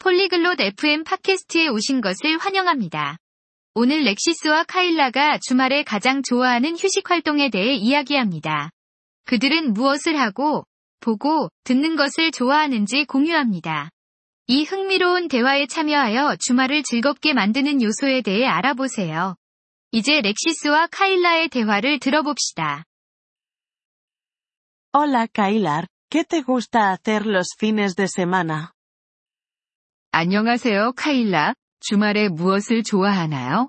폴리글롯 FM 팟캐스트에 오신 것을 환영합니다. 오늘 렉시스와 카일라가 주말에 가장 좋아하는 휴식 활동에 대해 이야기합니다. 그들은 무엇을 하고, 보고, 듣는 것을 좋아하는지 공유합니다. 이 흥미로운 대화에 참여하여 주말을 즐겁게 만드는 요소에 대해 알아보세요. 이제 렉시스와 카일라의 대화를 들어봅시다. Hola Kailar, ¿qué te gusta hacer los fines de semana? 안녕하세요, 카일라. 주말에 무엇을 좋아하나요?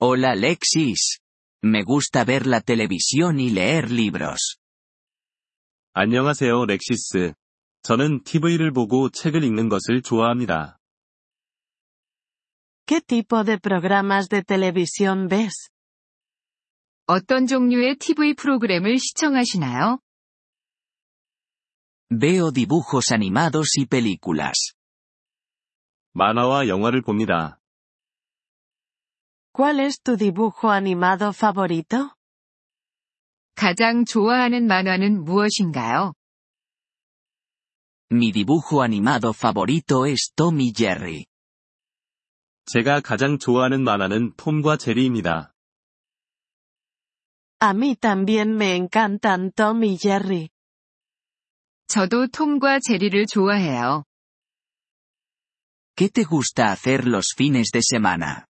Hola Alexis. Me gusta ver la televisión y leer libros. 안녕하세요, 렉시스. 저는 TV를 보고 책을 읽는 것을 좋아합니다. ¿Qué tipo de programas de televisión ves? 어떤 종류의 TV 프로그램을 시청하시나요? Veo dibujos animados y películas. 만화와 영화를 봅니다. ¿Cuál es tu dibujo animado favorito? 가장 좋아하는 만화는 무엇인가요? Mi dibujo animado favorito es Tom y Jerry. 제가 가장 좋아하는 만화는 톰과 제리입니다. A mí también me encantan Tom y Jerry. 저도 톰과 제리를 좋아해요. ¿Qué te gusta hacer los fines de semana?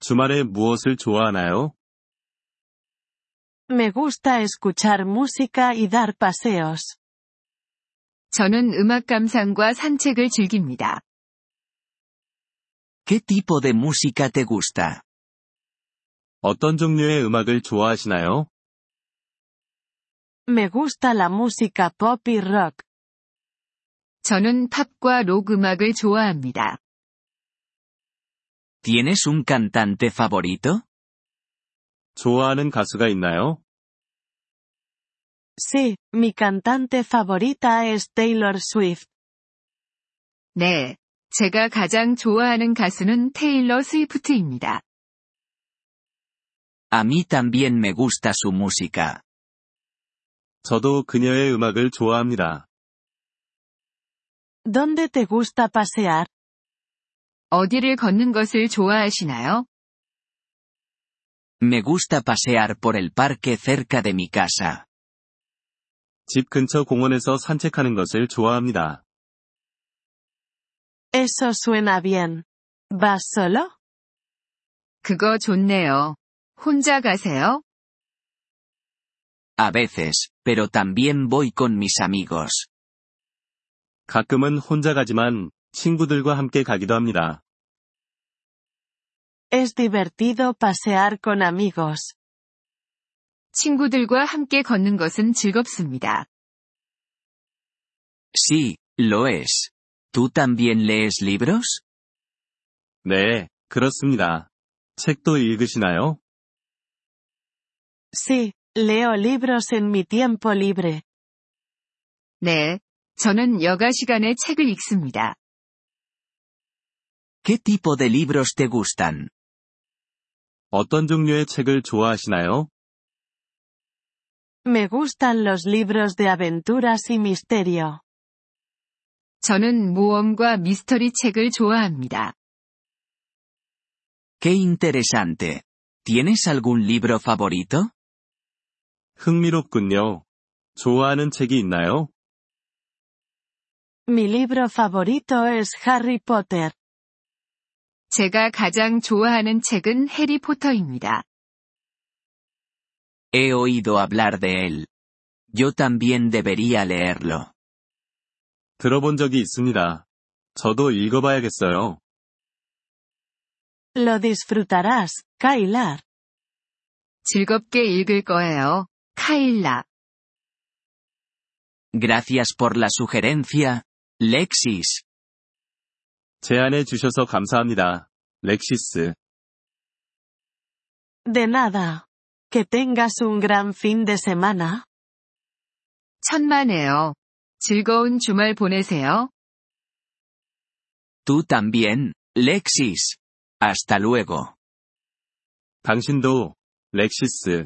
주말에 무엇을 좋아하나요? Me gusta escuchar música y dar paseos. 저는 음악 감상과 산책을 즐깁니다. ¿Qué tipo de música te gusta? 어떤 종류의 음악을 좋아하시나요? Me gusta la música pop y rock. 저는 팝과 록 음악을 좋아합니다. ¿Tienes un cantante favorito? 좋아하는 가수가 있나요? Sí, mi cantante favorita es Taylor Swift. 네. 제가 가장 좋아하는 가수는 테일러 스위프트입니다. A mí también me gusta su música. 저도 그녀의 음악을 좋아합니다. ¿Dónde te gusta pasear? 어디를 걷는 것을 좋아하시나요? Me gusta pasear por el parque cerca de mi casa. 집 근처 공원에서 산책하는 것을 좋아합니다. Eso suena bien. ¿Vas solo? 그거 좋네요. 혼자 가세요? A veces, pero también voy con mis amigos. 가끔은 혼자 가지만 친구들과 함께 가기도 합니다. Es divertido pasear con amigos. 친구들과 함께 걷는 것은 즐겁습니다. Sí, lo es. ¿Tú también lees libros? 네, 그렇습니다. 책도 읽으시나요? Sí, leo libros en mi tiempo libre. 네. 저는 여가 시간에 책을 읽습니다. ¿Qué tipo de libros te gustan? 어떤 종류의 책을 좋아하시나요? Me gustan los libros de aventuras y misterio. 저는 모험과 미스터리 책을 좋아합니다. Qué interesante. ¿Tienes algún libro favorito? 흥미롭군요. 좋아하는 책이 있나요? Mi libro favorito es Harry Potter. 제가 가장 좋아하는 책은 해리포터입니다. He oído hablar de él. Yo también debería leerlo. 들어본 적이 있습니다. 저도 읽어봐야겠어요. Lo disfrutarás, Kailar. 즐겁게 읽을 거예요. 카일라. Gracias por la sugerencia, Lexis. 제안해 주셔서 감사합니다. 렉시스. De nada. Que tengas un gran fin de semana. 천만에요. 즐거운 주말 보내세요. Tú también, Lexis. Hasta luego. 당신도, 렉시스.